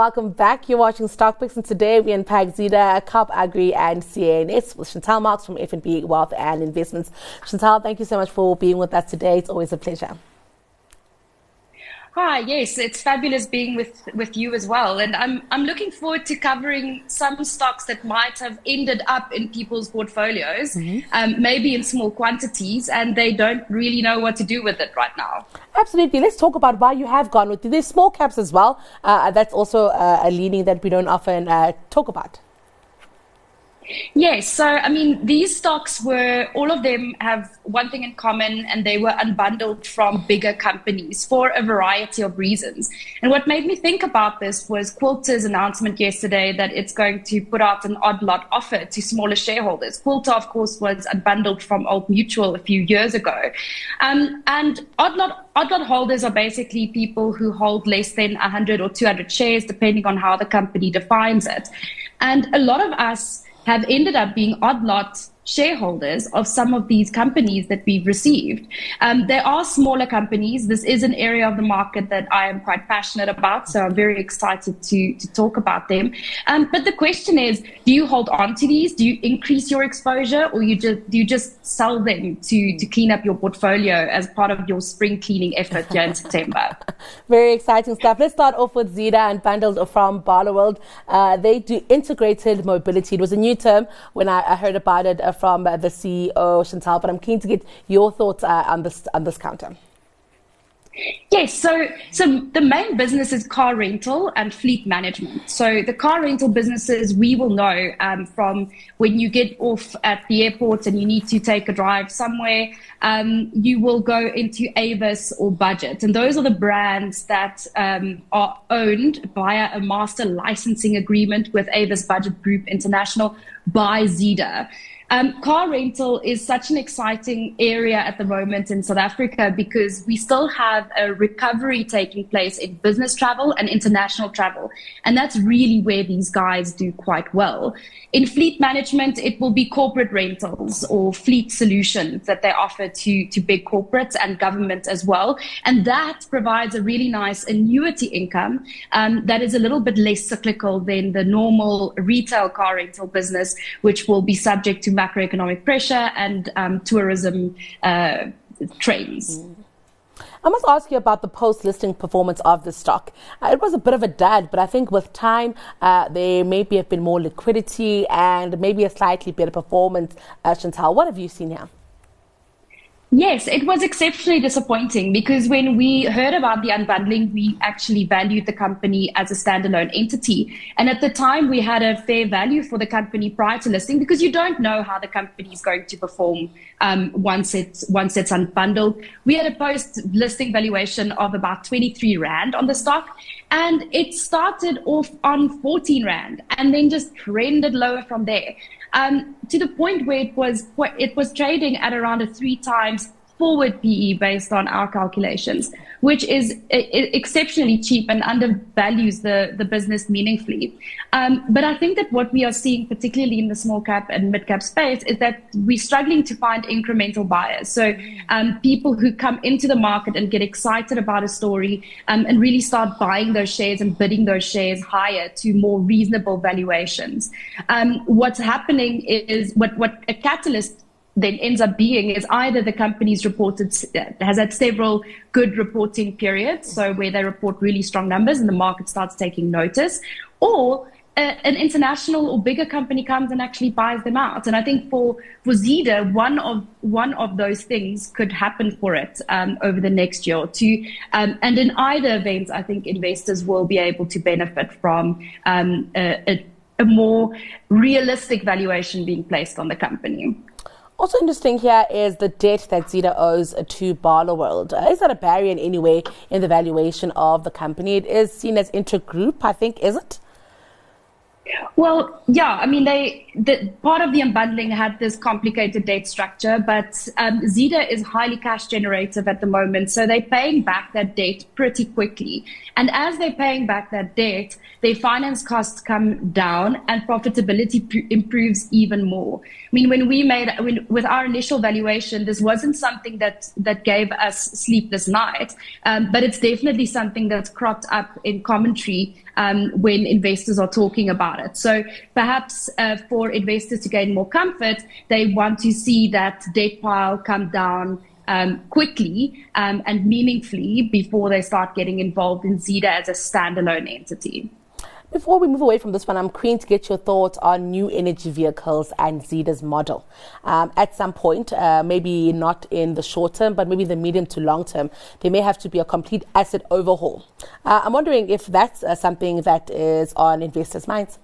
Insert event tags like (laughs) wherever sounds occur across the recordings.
welcome back. You're watching Stock Picks, and today we unpack Zeda, Kaap Agri, and CA&S with Chantal Marx from FNB Wealth and Investments. Chantal, thank you so much for being with us today. It's always a pleasure. Hi, yes, it's fabulous being with, with you as well. And I'm, I'm looking forward to covering some stocks that might have ended up in people's portfolios, mm-hmm. um, maybe in small quantities, and they don't really know what to do with it right now. Absolutely. Let's talk about why you have gone with these small caps as well. Uh, that's also uh, a leaning that we don't often uh, talk about. Yes. So, I mean, these stocks were, all of them have one thing in common, and they were unbundled from bigger companies for a variety of reasons. And what made me think about this was Quilter's announcement yesterday that it's going to put out an odd lot offer to smaller shareholders. Quilter, of course, was unbundled from Old Mutual a few years ago. Um, and odd lot, odd lot holders are basically people who hold less than 100 or 200 shares, depending on how the company defines it. And a lot of us, have ended up being odd lot shareholders of some of these companies that we've received. Um, there are smaller companies. This is an area of the market that I am quite passionate about, so I'm very excited to, to talk about them. Um, but the question is, do you hold on to these? Do you increase your exposure or you just, do you just sell them to, to clean up your portfolio as part of your spring cleaning effort here in September? (laughs) Very exciting stuff. Let's start off with Zeda and bundled from Barloworld. Uh, they do integrated mobility. It was a new term when I, I heard about it uh, from uh, the CEO, Chantal, but I'm keen to get your thoughts uh, on this on this counter. Yes, so so the main business is car rental and fleet management. So the car rental businesses we will know um, from when you get off at the airport and you need to take a drive somewhere. Um, you will go into Avis or Budget, and those are the brands that um, are owned via a master licensing agreement with Avis Budget Group International by Zeda. Um, car rental is such an exciting area at the moment in South Africa because we still have a recovery taking place in business travel and international travel. And that's really where these guys do quite well. In fleet management, it will be corporate rentals or fleet solutions that they offer to, to big corporates and government as well. And that provides a really nice annuity income um, that is a little bit less cyclical than the normal retail car rental business, which will be subject to macroeconomic pressure and um, tourism uh, trends. I must ask you about the post-listing performance of the stock. Uh, it was a bit of a dud, but I think with time uh, there maybe have been more liquidity and maybe a slightly better performance. Uh, Chantal, what have you seen here? Yes, it was exceptionally disappointing because when we heard about the unbundling, we actually valued the company as a standalone entity. And at the time, we had a fair value for the company prior to listing because you don't know how the company is going to perform um, once it's once it's unbundled. We had a post-listing valuation of about 23 rand on the stock, and it started off on 14 rand and then just trended lower from there um, to the point where it was it was trading at around a three times forward PE based on our calculations, which is exceptionally cheap and undervalues the, the business meaningfully. Um, but I think that what we are seeing, particularly in the small cap and mid cap space, is that we're struggling to find incremental buyers. So um, people who come into the market and get excited about a story um, and really start buying those shares and bidding those shares higher to more reasonable valuations. Um, what's happening is what, what a catalyst then ends up being is either the company's reported has had several good reporting periods, so where they report really strong numbers and the market starts taking notice, or a, an international or bigger company comes and actually buys them out. And I think for for Zeda, one of one of those things could happen for it um, over the next year or two. Um, and in either event, I think investors will be able to benefit from um, a, a, a more realistic valuation being placed on the company. Also interesting here is the debt that Zeda owes to Barloworld. Uh, is that a barrier in any way in the valuation of the company? It is seen as intergroup, I think, is it? Well, yeah, I mean, they the, part of the unbundling had this complicated debt structure, but um, Zeda is highly cash generative at the moment, so they're paying back that debt pretty quickly. And as they're paying back that debt, their finance costs come down and profitability p- improves even more. I mean, when we made when, with our initial valuation, this wasn't something that that gave us sleepless night, um, but it's definitely something that's cropped up in commentary um, when investors are talking about it. So perhaps uh, for investors to gain more comfort, they want to see that debt pile come down um, quickly um, and meaningfully before they start getting involved in Zeda as a standalone entity. Before we move away from this one, I'm keen to get your thoughts on new energy vehicles and Zeda's model. Um, at some point, uh, maybe not in the short term, but maybe the medium to long term, there may have to be a complete asset overhaul. Uh, I'm wondering if that's uh, something that is on investors' minds.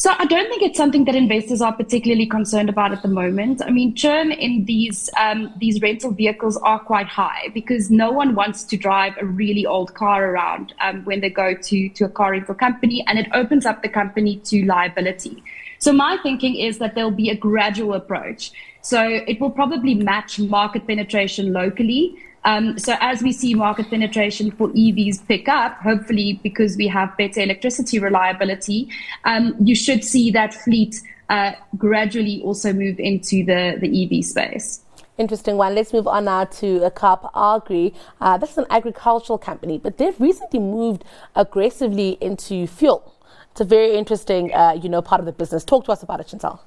So I don't think it's something that investors are particularly concerned about at the moment. I mean, churn in these um, these rental vehicles are quite high because no one wants to drive a really old car around um, when they go to to a car rental company, and it opens up the company to liability. So my thinking is that there'll be a gradual approach. So it will probably match market penetration locally. Um, so as we see market penetration for EVs pick up, hopefully because we have better electricity reliability, um, you should see that fleet uh, gradually also move into the, the EV space. Interesting one. Let's move on now to a Kaap Agri. Uh, this is an agricultural company, but they've recently moved aggressively into fuel. It's a very interesting, uh, you know, part of the business. Talk to us about it, Chantal.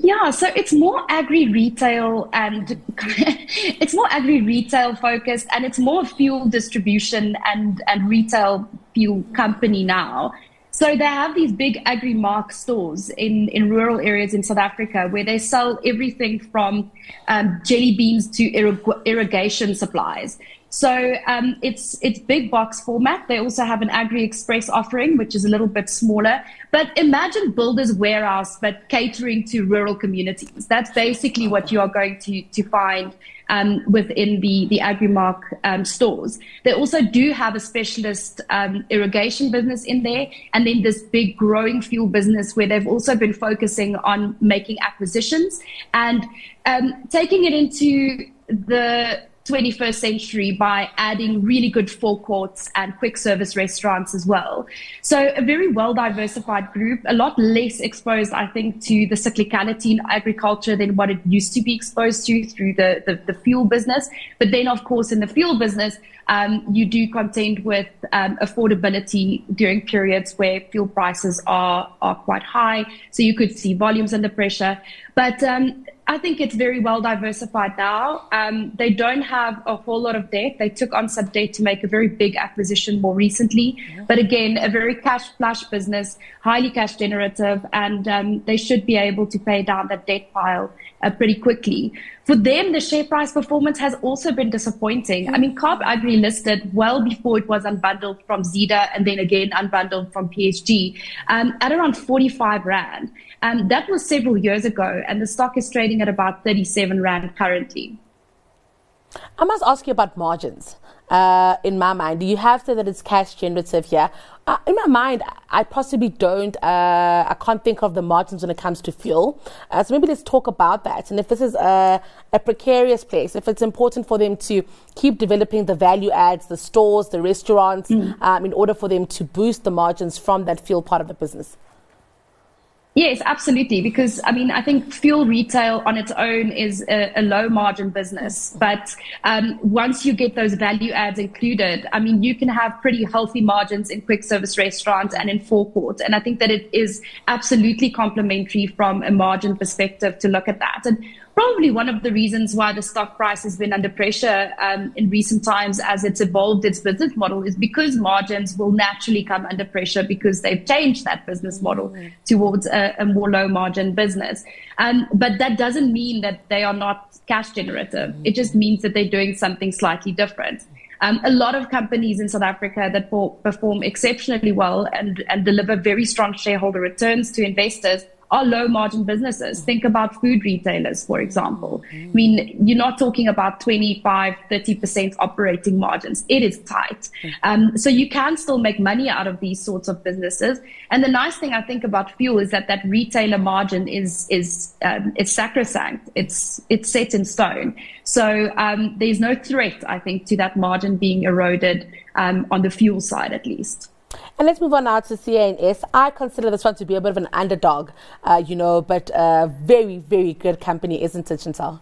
Yeah, so it's more agri retail and (laughs) it's more agri retail focused and it's more fuel distribution and, and retail fuel company now. So they have these big Agrimark stores in, in rural areas in South Africa where they sell everything from um, jelly beans to irrig- irrigation supplies. So um, it's it's big box format. They also have an Agri Express offering, which is a little bit smaller. But imagine Builders Warehouse, but catering to rural communities. That's basically what you are going to to find um, within the the Agrimark um, stores. They also do have a specialist um, irrigation business in there, and then this big growing fuel business where they've also been focusing on making acquisitions and um, taking it into the 21st century by adding really good forecourts and quick service restaurants as well. So a very well diversified group, a lot less exposed, I think, to the cyclicality in agriculture than what it used to be exposed to through the, the, the fuel business. But then, of course, in the fuel business, um, you do contend with um, affordability during periods where fuel prices are, are quite high. So you could see volumes under pressure. But um, I think it's very well diversified now. Um, they don't have a whole lot of debt. They took on some debt to make a very big acquisition more recently. But again, a very cash flush business, highly cash generative, and um, they should be able to pay down that debt pile uh, pretty quickly. For them, the share price performance has also been disappointing. I mean, Kaap Agri listed well before it was unbundled from Zeder and then again unbundled from PSG um, at around 45 Rand. Um, that was several years ago, and the stock is trading at about 37 Rand currently. I must ask you about margins. Uh, in my mind, Do you have said that it's cash generative here. Uh, in my mind, I possibly don't, uh, I can't think of the margins when it comes to fuel. Uh, so maybe let's talk about that. And if this is a, a, precarious place, if it's important for them to keep developing the value adds, the stores, the restaurants, mm. um, in order for them to boost the margins from that fuel part of the business. Yes, absolutely. Because I mean, I think fuel retail on its own is a, a low margin business. But um, once you get those value adds included, I mean, you can have pretty healthy margins in quick service restaurants and in forecourt. And I think that it is absolutely complementary from a margin perspective to look at that. And probably one of the reasons why the stock price has been under pressure um, in recent times as it's evolved its business model is because margins will naturally come under pressure because they've changed that business model mm. towards a, a, more low margin business. Um, but that doesn't mean that they are not cash generative. Mm. It just means that they're doing something slightly different. Um, a lot of companies in South Africa that perform exceptionally well and, and deliver very strong shareholder returns to investors are low margin businesses. Think about food retailers, for example. I mean, you're not talking about 25, 30% operating margins. It is tight. Um, so you can still make money out of these sorts of businesses. And the nice thing I think about fuel is that that retailer margin is, is, um, it's sacrosanct. It's, it's set in stone. So, um, there's no threat, I think, to that margin being eroded, um, on the fuel side at least. And let's move on now to CA&S. I consider this one to be a bit of an underdog, uh, you know, but a very, very good company, isn't it, Chantal?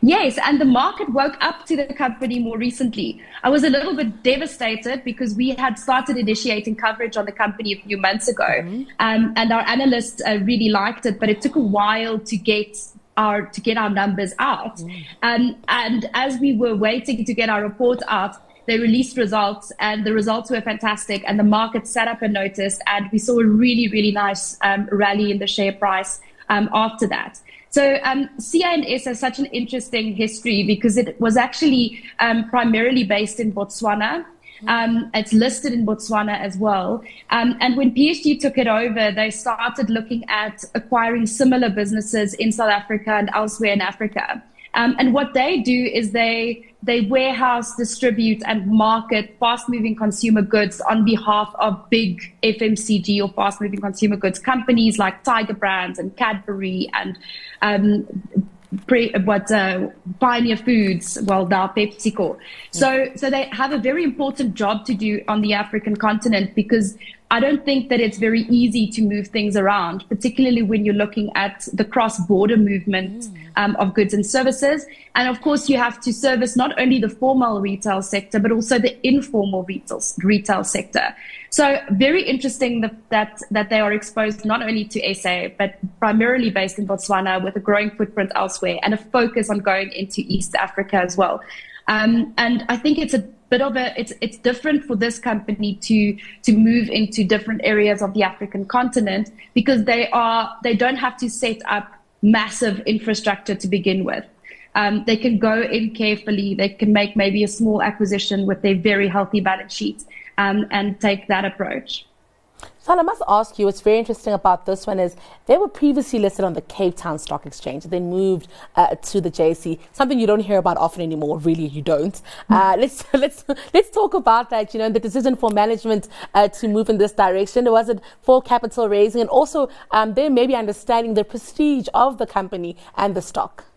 Yes, and the market woke up to the company more recently. I was a little bit devastated because we had started initiating coverage on the company a few months ago, mm-hmm. um, and our analysts uh, really liked it, but it took a while to get our to get our numbers out. Mm. Um, and as we were waiting to get our report out, they released results and the results were fantastic and the market set up and noticed, and we saw a really, really nice um, rally in the share price um, after that. So um, CA&S has such an interesting history because it was actually um, primarily based in Botswana. Um, it's listed in Botswana as well. Um, and when PSG took it over, they started looking at acquiring similar businesses in South Africa and elsewhere in Africa. Um, and what they do is they they warehouse, distribute, and market fast-moving consumer goods on behalf of big FMCG or fast-moving consumer goods companies like Tiger Brands and Cadbury and um, pre, what uh, Pioneer Foods, well now PepsiCo. So so they have a very important job to do on the African continent because I don't think that it's very easy to move things around, particularly when you're looking at the cross border movement mm. um, of goods and services. And of course, you have to service not only the formal retail sector, but also the informal retail, retail sector. So very interesting that, that, that they are exposed not only to SA, but primarily based in Botswana with a growing footprint elsewhere and a focus on going into East Africa as well. Um, and I think it's a bit of a it's it's different for this company to to move into different areas of the African continent because they are they don't have to set up massive infrastructure to begin with. Um, they can go in carefully. They can make maybe a small acquisition with their very healthy balance sheet um, and take that approach. Sal, I must ask you, what's very interesting about this one is they were previously listed on the Cape Town Stock Exchange. They moved uh, to the JSE, something you don't hear about often anymore. Really, you don't. Uh, (laughs) let's let's let's talk about that. You know, the decision for management uh, to move in this direction was it for capital raising, and also um, they may be understanding the prestige of the company and the stock.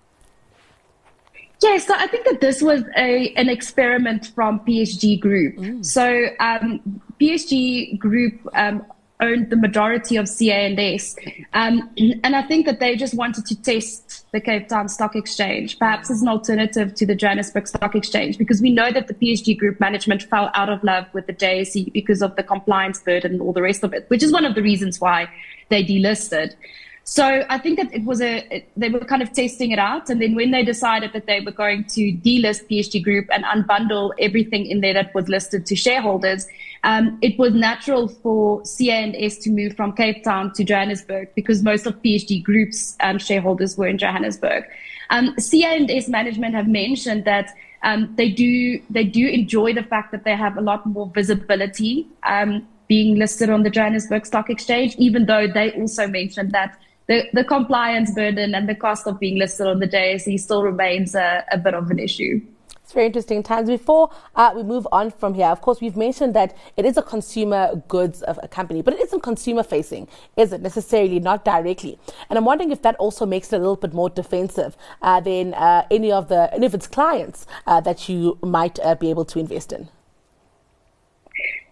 Yes, so I think that this was a an experiment from PSG Group. Mm. So um, PSG Group um, owned the majority of CA&S. Um, and I think that they just wanted to test the Cape Town Stock Exchange, perhaps as an alternative to the Johannesburg Stock Exchange, because we know that the PSG Group management fell out of love with the JSE because of the compliance burden and all the rest of it, which is one of the reasons why they delisted. So I think that it was a, they were kind of testing it out. And then when they decided that they were going to delist PSG Group and unbundle everything in there that was listed to shareholders, um, it was natural for CA&S to move from Cape Town to Johannesburg because most of PSG Group's um, shareholders were in Johannesburg. Um, CA&S management have mentioned that um, they do they do enjoy the fact that they have a lot more visibility um, being listed on the Johannesburg Stock Exchange, even though they also mentioned that the, the compliance burden and the cost of being listed on the JSE still remains a, a bit of an issue. It's very interesting times. Before uh, we move on from here, of course, we've mentioned that it is a consumer goods of a company, but it isn't consumer facing, is it necessarily? Not directly. And I'm wondering if that also makes it a little bit more defensive uh, than uh, any of the any of its clients uh, that you might uh, be able to invest in.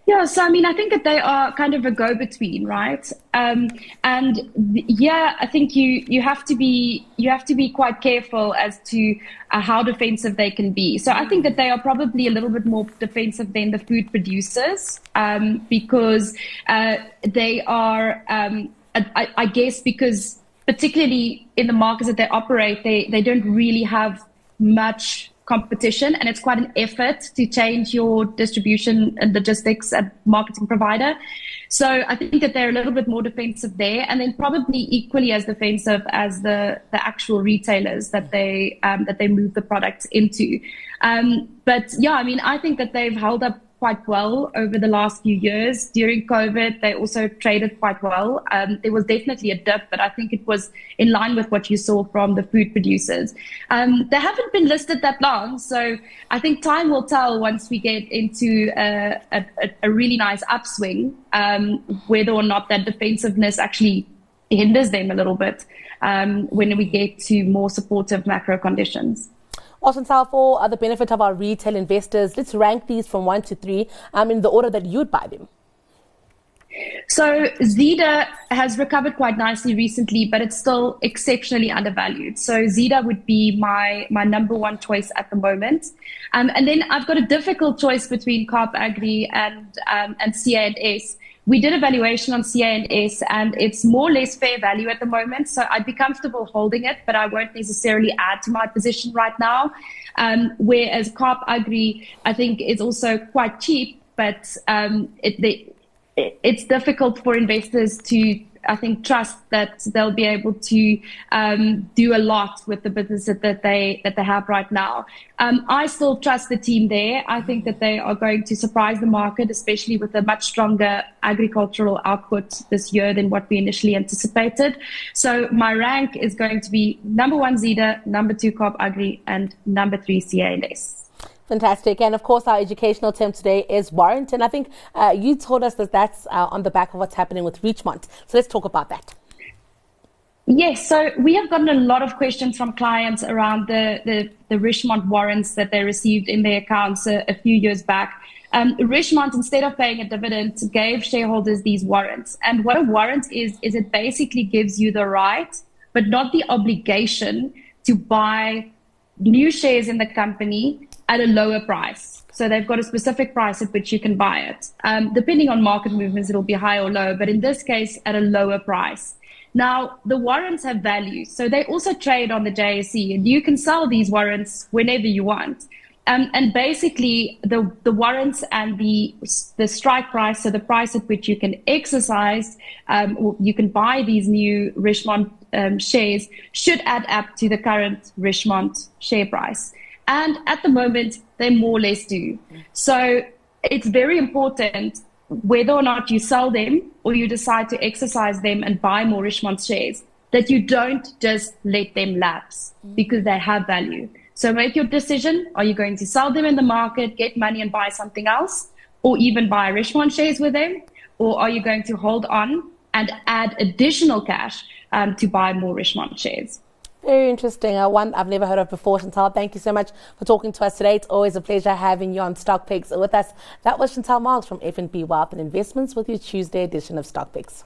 Yeah, so I mean, I think that they are kind of a go-between, right? Um, and th- yeah, I think you you have to be you have to be quite careful as to uh, how defensive they can be. So I think that they are probably a little bit more defensive than the food producers um, because uh, they are, um, I, I guess, because particularly in the markets that they operate, they they don't really have much competition and it's quite an effort to change your distribution and logistics and marketing provider. So I think that they're a little bit more defensive there, and then probably equally as defensive as the the actual retailers that they um, that they move the products into. Um, but yeah, I mean, I think that they've held up quite well over the last few years. During COVID, they also traded quite well. Um, there was definitely a dip, but I think it was in line with what you saw from the food producers. Um, they haven't been listed that long, so I think time will tell once we get into a, a, a really nice upswing um, whether or not that defensiveness actually hinders them a little bit um, when we get to more supportive macro conditions. Sal, for the benefit of our retail investors, let's rank these from one to three um, in the order that you'd buy them. So Zeda has recovered quite nicely recently, but it's still exceptionally undervalued. So Zeda would be my my number one choice at the moment. Um, and then I've got a difficult choice between Kaap Agri and um, and CA&S we did a valuation on CA&S and it's more or less fair value at the moment. So I'd be comfortable holding it, but I won't necessarily add to my position right now. Um, whereas Kaap Agri, I think is also quite cheap, but um, it, they, it's difficult for investors to I think trust that they'll be able to um, do a lot with the business that, they that they have right now. Um, I still trust the team there. I think that they are going to surprise the market, especially with a much stronger agricultural output this year than what we initially anticipated. So my rank is going to be number one Zeda, number two Kaap Agri, and number three CA&S. Fantastic. And of course, our educational term today is warrant. And I think uh, you told us that that's uh, on the back of what's happening with Richemont. So let's talk about that. Yes, so we have gotten a lot of questions from clients around the, the, the Richemont warrants that they received in their accounts a, a few years back. Um, Richemont, instead of paying a dividend, gave shareholders these warrants. And what a warrant is, is it basically gives you the right, but not the obligation to buy new shares in the company at a lower price. So they've got a specific price at which you can buy it. Um, depending on market movements, it'll be high or low, but in this case, at a lower price. Now, the warrants have value. So they also trade on the JSE and you can sell these warrants whenever you want. Um, and basically, the, the warrants and the, the strike price, so the price at which you can exercise, um, you can buy these new Richemont um, shares, should add up to the current Richemont share price. And at the moment, they more or less do. So it's very important whether or not you sell them or you decide to exercise them and buy more Richemont shares, that you don't just let them lapse because they have value. So make your decision. Are you going to sell them in the market, get money and buy something else, or even buy Richemont shares with them? Or are you going to hold on and add additional cash um, to buy more Richemont shares? Very interesting. Uh, one I've never heard of before, Chantal. Thank you so much for talking to us today. It's always a pleasure having you on Stock Picks with us. That was Chantal Marx from FNB Wealth and Investments with your Tuesday edition of Stock Picks.